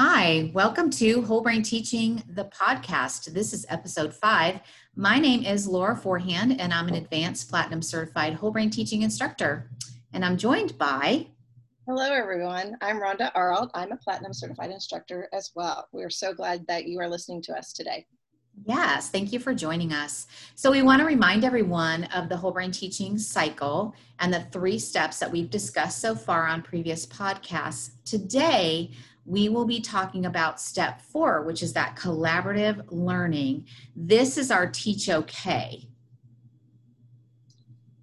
Hi, welcome to Whole Brain Teaching, the podcast. This is episode five. My name is Laura Forehand, and I'm an advanced platinum certified whole brain teaching instructor. And I'm joined by. Hello, everyone. I'm Rhonda Arlt. I'm a platinum certified instructor as well. We're so glad that you are listening to us today. Yes, thank you for joining us. So, we want to remind everyone of the whole brain teaching cycle and the three steps that we've discussed so far on previous podcasts. Today, we will be talking about step four, which is that collaborative learning. This is our Teach OK.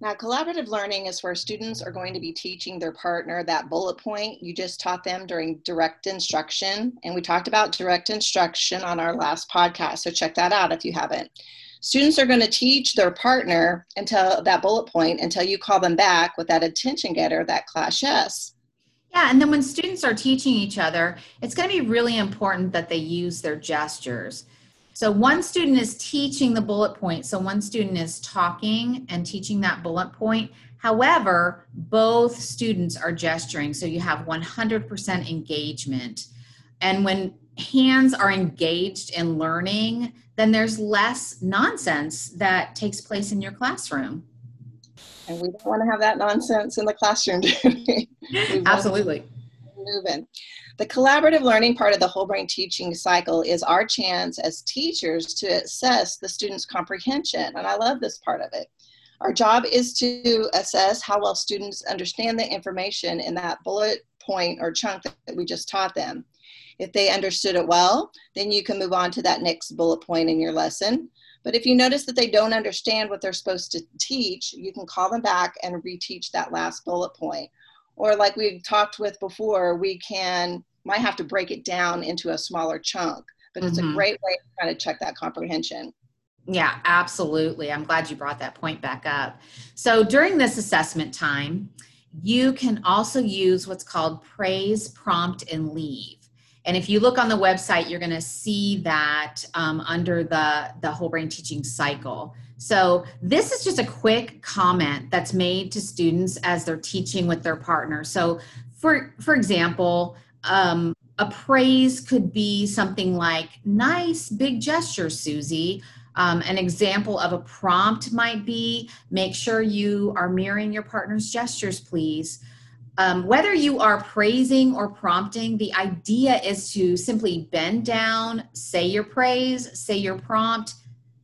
Now, collaborative learning is where students are going to be teaching their partner that bullet point you just taught them during direct instruction. And we talked about direct instruction on our last podcast, so check that out if you haven't. Students are going to teach their partner until that bullet point until you call them back with that attention getter, that class yes. Yeah, and then when students are teaching each other, it's going to be really important that they use their gestures. So one student is teaching the bullet point. So one student is talking and teaching that bullet point. However, both students are gesturing. So you have 100% engagement. And when hands are engaged in learning, then there's less nonsense that takes place in your classroom and we don't want to have that nonsense in the classroom. Absolutely. Moving. The collaborative learning part of the whole brain teaching cycle is our chance as teachers to assess the student's comprehension. And I love this part of it. Our job is to assess how well students understand the information in that bullet point or chunk that we just taught them. If they understood it well, then you can move on to that next bullet point in your lesson. But if you notice that they don't understand what they're supposed to teach, you can call them back and reteach that last bullet point. Or like we talked with before, we can might have to break it down into a smaller chunk, but it's mm-hmm. a great way to kind of check that comprehension. Yeah, absolutely. I'm glad you brought that point back up. So during this assessment time, you can also use what's called praise, prompt, and leave. And if you look on the website, you're going to see that um, under the, the whole brain teaching cycle. So this is just a quick comment that's made to students as they're teaching with their partner. So for, for example, um, a praise could be something like, nice big gesture, Susie. Um, an example of a prompt might be, make sure you are mirroring your partner's gestures, please. Um, whether you are praising or prompting, the idea is to simply bend down, say your praise, say your prompt,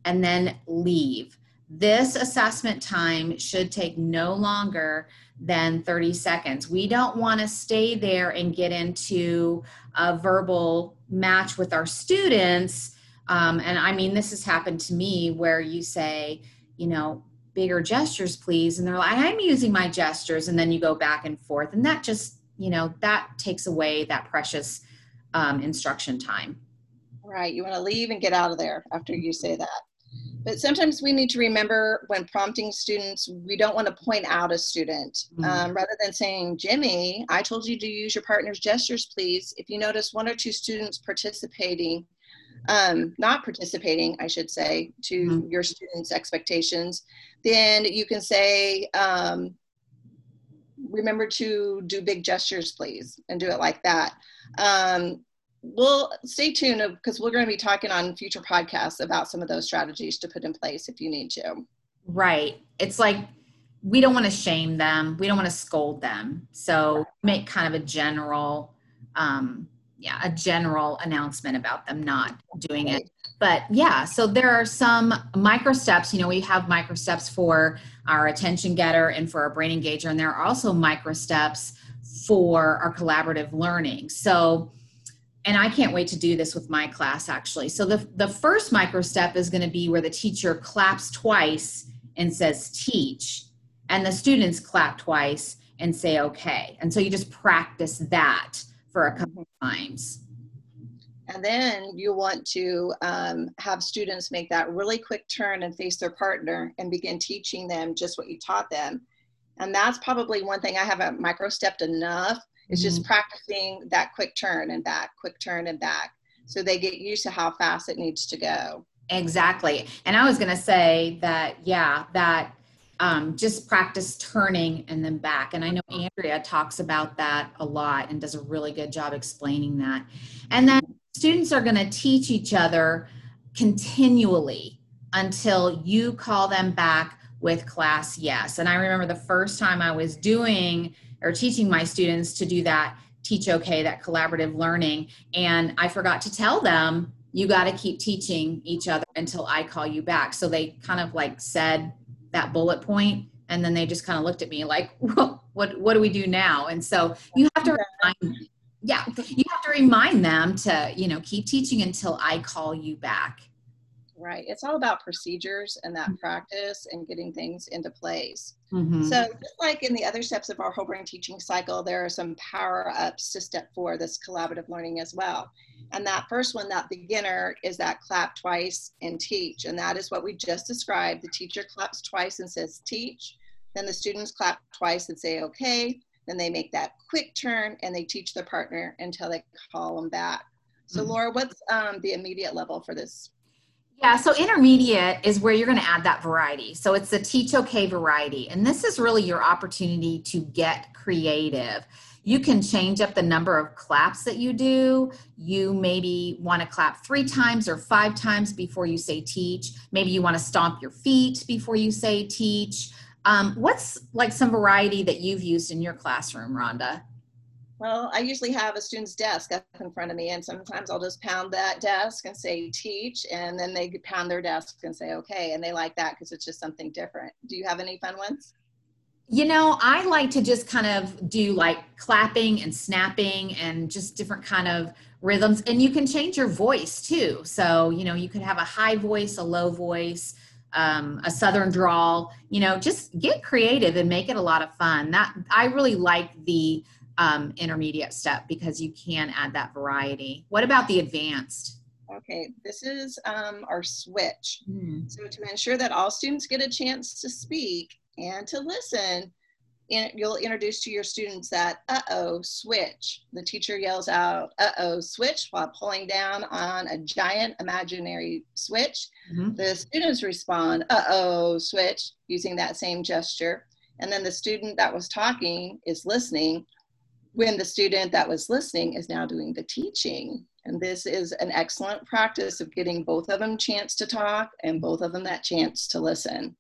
and then leave. This assessment time should take no longer than 30 seconds. We don't want to stay there and get into a verbal match with our students. Um, and I mean, this has happened to me where you say, you know, bigger gestures, please. And they're like, I'm using my gestures. And then you go back and forth. And that just, you know, that takes away that precious um, instruction time. Right. You want to leave and get out of there after you say that. But sometimes we need to remember when prompting students, we don't want to point out a student. Mm-hmm. Um, rather than saying, Jimmy, I told you to use your partner's gestures, please. If you notice one or two students participating, um, not participating, I should say, to mm-hmm. your students' expectations, then you can say, um, remember to do big gestures, please, and do it like that. Um, we'll stay tuned because we're going to be talking on future podcasts about some of those strategies to put in place if you need to. Right. It's like we don't want to shame them, we don't want to scold them. So make kind of a general um, yeah a general announcement about them not doing it. But yeah so there are some micro steps you know we have micro steps for our attention getter and for our brain engager and there are also micro steps for our collaborative learning. So and i can't wait to do this with my class actually. So the, the first micro step is going to be where the teacher claps twice and says teach and the students clap twice and say okay. And so you just practice that for a couple mm-hmm. times. And then you want to um, have students make that really quick turn and face their partner and begin teaching them just what you taught them. And that's probably one thing I haven't micro stepped enough is mm-hmm. just practicing that quick turn and back, quick turn and back. So they get used to how fast it needs to go. Exactly. And I was going to say that, yeah, that um, just practice turning and then back. And I know Andrea talks about that a lot and does a really good job explaining that. And then students are going to teach each other continually until you call them back with class yes. And I remember the first time I was doing or teaching my students to do that teach okay, that collaborative learning. And I forgot to tell them, you got to keep teaching each other until I call you back. So they kind of like said that bullet point and then they just kind of looked at me like, well, what, what do we do now? And so you have to remind, yeah, you have to remind them to, you know, keep teaching until I call you back. Right. It's all about procedures and that mm-hmm. practice and getting things into place. Mm-hmm. So, just like in the other steps of our whole brain teaching cycle, there are some power ups to step four, this collaborative learning as well. And that first one, that beginner, is that clap twice and teach. And that is what we just described. The teacher claps twice and says teach. Then the students clap twice and say okay. Then they make that quick turn and they teach their partner until they call them back. So, mm-hmm. Laura, what's um, the immediate level for this yeah, so intermediate is where you're going to add that variety. So it's the teach okay variety. And this is really your opportunity to get creative. You can change up the number of claps that you do. You maybe want to clap three times or five times before you say teach. Maybe you want to stomp your feet before you say teach. Um, what's like some variety that you've used in your classroom, Rhonda? Well, I usually have a student's desk up in front of me, and sometimes I'll just pound that desk and say teach, and then they pound their desk and say okay, and they like that because it's just something different. Do you have any fun ones? You know, I like to just kind of do like clapping and snapping and just different kind of rhythms, and you can change your voice too. So, you know, you could have a high voice, a low voice. Um, a southern drawl you know just get creative and make it a lot of fun that i really like the um, intermediate step because you can add that variety. What about the advanced? Okay, this is um, our switch. Mm. So to ensure that all students get a chance to speak and to listen, you'll introduce to your students that uh-oh switch the teacher yells out uh-oh switch while pulling down on a giant imaginary switch mm-hmm. the students respond uh-oh switch using that same gesture and then the student that was talking is listening when the student that was listening is now doing the teaching. And this is an excellent practice of getting both of them chance to talk and both of them that chance to listen.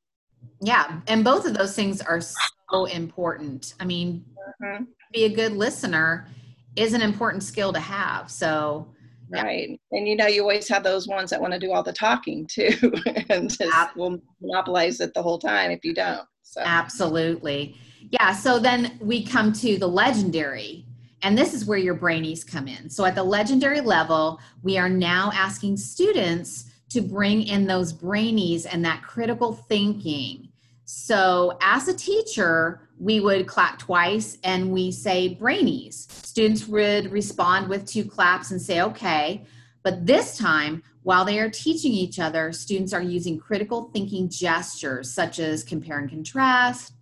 Yeah, and both of those things are so important. I mean, mm-hmm. be a good listener is an important skill to have. So, yeah. right. And you know, you always have those ones that want to do all the talking too, and just will monopolize it the whole time if you don't. So. Absolutely. Yeah, so then we come to the legendary, and this is where your brainies come in. So at the legendary level, we are now asking students to bring in those brainies and that critical thinking. So as a teacher, we would clap twice and we say brainies. Students would respond with two claps and say, okay. But this time, while they are teaching each other, students are using critical thinking gestures such as compare and contrast,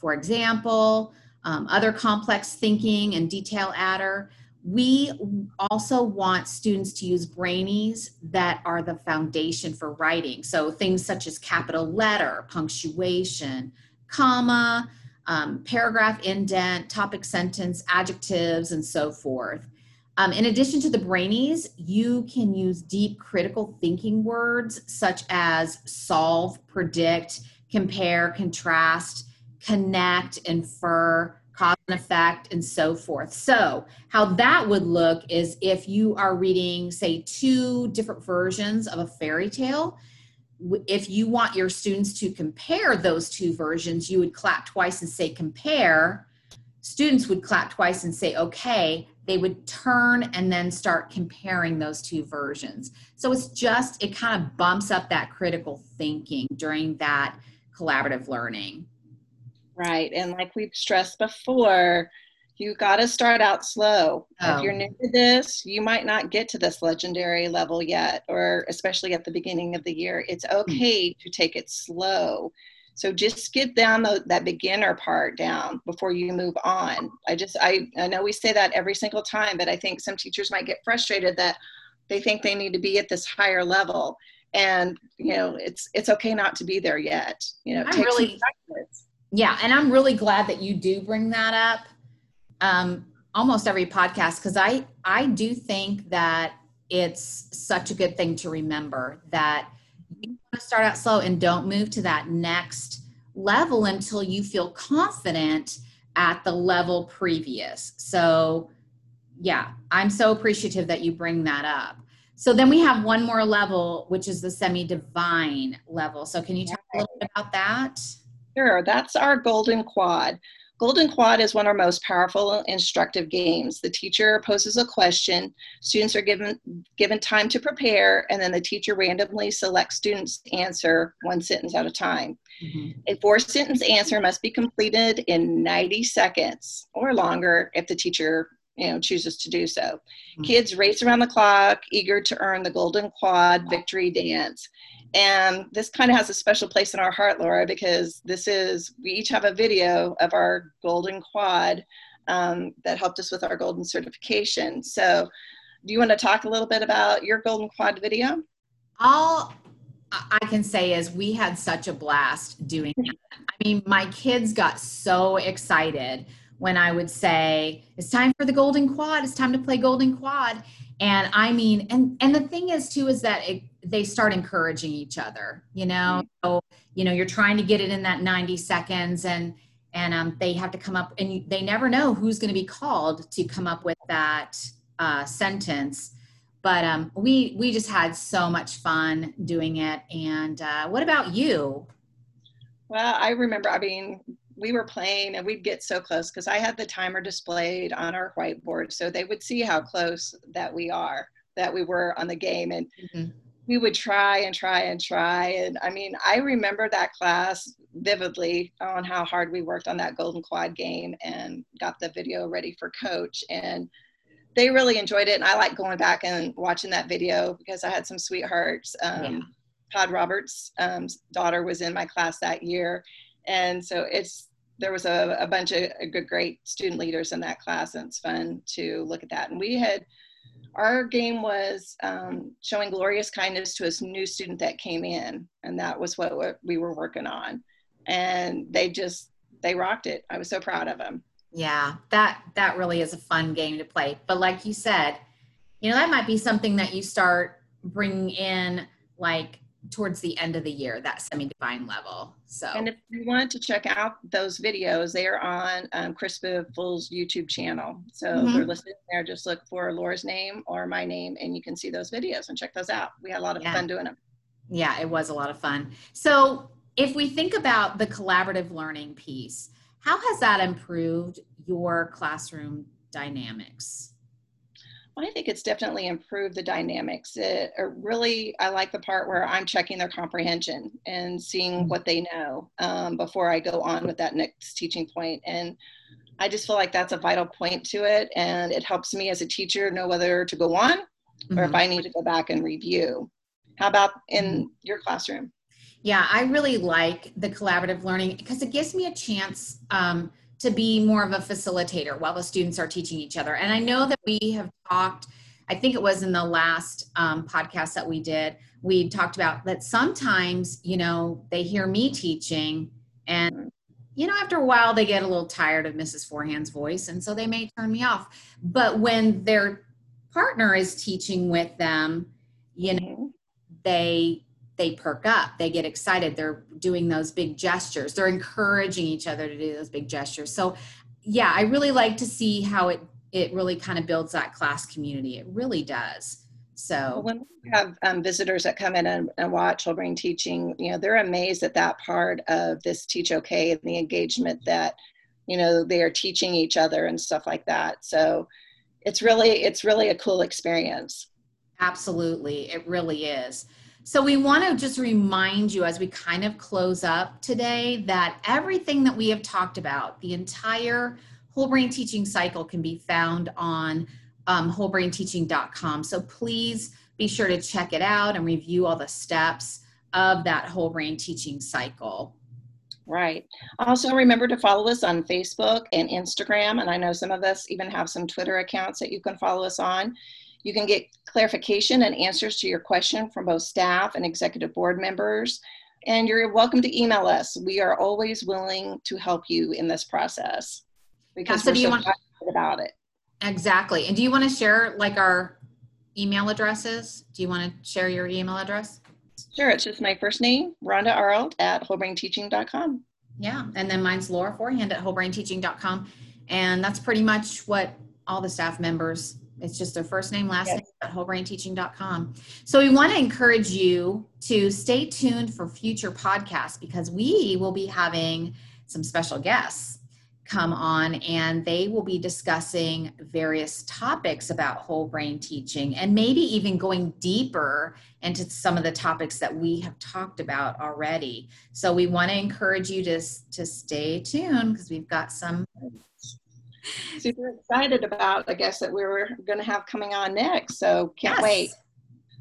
for example, um, other complex thinking and detail adder. We also want students to use brainies that are the foundation for writing. So things such as capital letter, punctuation, comma, um, paragraph indent, topic sentence, adjectives, and so forth. Um, in addition to the brainies, you can use deep critical thinking words such as solve, predict, compare, contrast, connect, infer, cause and effect, and so forth. So, how that would look is if you are reading, say, two different versions of a fairy tale, if you want your students to compare those two versions, you would clap twice and say compare. Students would clap twice and say okay. They would turn and then start comparing those two versions. So it's just, it kind of bumps up that critical thinking during that collaborative learning. Right. And like we've stressed before, you got to start out slow. Oh. If you're new to this, you might not get to this legendary level yet, or especially at the beginning of the year. It's hmm. okay to take it slow. So just get down the, that beginner part down before you move on. I just, I, I know we say that every single time, but I think some teachers might get frustrated that they think they need to be at this higher level. and you know it's it's okay not to be there yet you know I'm really yeah and i'm really glad that you do bring that up um almost every podcast because i i do think that it's such a good thing to remember that you want to start out slow and don't move to that next level until you feel confident at the level previous so yeah i'm so appreciative that you bring that up so then we have one more level, which is the semi divine level. So can you talk a little bit about that? Sure, that's our golden quad. Golden Quad is one of our most powerful instructive games. The teacher poses a question, students are given given time to prepare, and then the teacher randomly selects students to answer one sentence at a time. Mm-hmm. A four sentence answer must be completed in 90 seconds or longer if the teacher you know chooses to do so mm-hmm. kids race around the clock eager to earn the golden quad victory dance and this kind of has a special place in our heart laura because this is we each have a video of our golden quad um, that helped us with our golden certification so do you want to talk a little bit about your golden quad video all I can say is we had such a blast doing it. I mean, my kids got so excited when I would say, it's time for the golden quad, it's time to play golden quad. And I mean, and and the thing is too is that it, they start encouraging each other, you know. Mm-hmm. So, you know, you're trying to get it in that 90 seconds and and um, they have to come up and they never know who's going to be called to come up with that uh, sentence but um, we we just had so much fun doing it and uh, what about you well i remember i mean we were playing and we'd get so close because I had the timer displayed on our whiteboard so they would see how close that we are, that we were on the game. And mm-hmm. we would try and try and try. And I mean, I remember that class vividly on how hard we worked on that Golden Quad game and got the video ready for coach. And they really enjoyed it. And I like going back and watching that video because I had some sweethearts. Um, yeah. Todd Roberts' um, daughter was in my class that year. And so it's there was a, a bunch of good, great student leaders in that class, and it's fun to look at that. And we had our game was um, showing glorious kindness to a new student that came in, and that was what, what we were working on. And they just they rocked it. I was so proud of them. Yeah, that that really is a fun game to play. But like you said, you know that might be something that you start bringing in like towards the end of the year, that semi-divine level. So, and if you want to check out those videos, they are on um, Chris Biffle's YouTube channel. So mm-hmm. they're listed there. Just look for Laura's name or my name, and you can see those videos and check those out. We had a lot of yeah. fun doing them. Yeah, it was a lot of fun. So if we think about the collaborative learning piece, how has that improved your classroom dynamics? I think it's definitely improved the dynamics. It, it, really, I like the part where I'm checking their comprehension and seeing mm-hmm. what they know um, before I go on with that next teaching point. And I just feel like that's a vital point to it. And it helps me as a teacher know whether to go on mm-hmm. or if mm-hmm. I need to go back and review. How about in mm-hmm. your classroom? Yeah, I really like the collaborative learning because it gives me a chance um, to be more of a facilitator while the students are teaching each other. And I know that we have talked, I think it was in the last um, podcast that we did, we talked about that sometimes, you know, they hear me teaching and you know, after a while, they get a little tired of Mrs. Forehand's voice, and so they may turn me off. But when their partner is teaching with them, you know, they they perk up, they get excited, they're doing those big gestures, they're encouraging each other to do those big gestures. So, yeah, I really like to see how it it really kind of builds that class community. It really does. So when we have um, visitors that come in and, and watch Brain Teaching, you know, they're amazed at that part of this Teach OK and the engagement that, you know, they are teaching each other and stuff like that. So it's really, it's really a cool experience. Absolutely. It really is. So, we want to just remind you as we kind of close up today that everything that we have talked about, the entire whole brain teaching cycle, can be found on um, wholebrainteaching.com. So, please be sure to check it out and review all the steps of that whole brain teaching cycle. Right. Also, remember to follow us on Facebook and Instagram. And I know some of us even have some Twitter accounts that you can follow us on. You can get clarification and answers to your question from both staff and executive board members. And you're welcome to email us. We are always willing to help you in this process because so we're do you so want- about it. Exactly. And do you want to share like our email addresses? Do you want to share your email address? Sure, it's just my first name, Rhonda Arlt at wholebrainteaching.com. Yeah. And then mine's Laura Forehand at wholebrainteaching.com. And that's pretty much what all the staff members, it's just their first name, last Yes. name at wholebrainteaching.com. So we want to encourage you to stay tuned for future podcasts because we will be having some special guests come on and they will be discussing various topics about whole brain teaching and maybe even going deeper into some of the topics that we have talked about already. So we want to encourage you to to stay tuned because we've got some Super excited about, I guess, that we are going to have coming on next. So can't Yes. wait.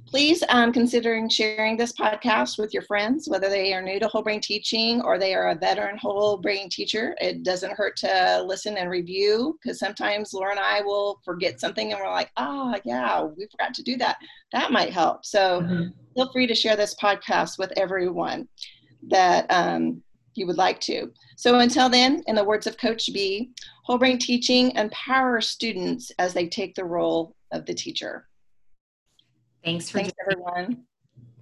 Please um, considering sharing this podcast with your friends, whether they are new to whole brain teaching or they are a veteran whole brain teacher. It doesn't hurt to listen and review because sometimes Laura and I will forget something and we're like, ah, yeah, we forgot to do that. That might help. So feel free to share this podcast with everyone that um, you would like to. So until then, in the words of Coach B, whole brain teaching empowers students as they take the role of the teacher. Thanks for Thanks, everyone.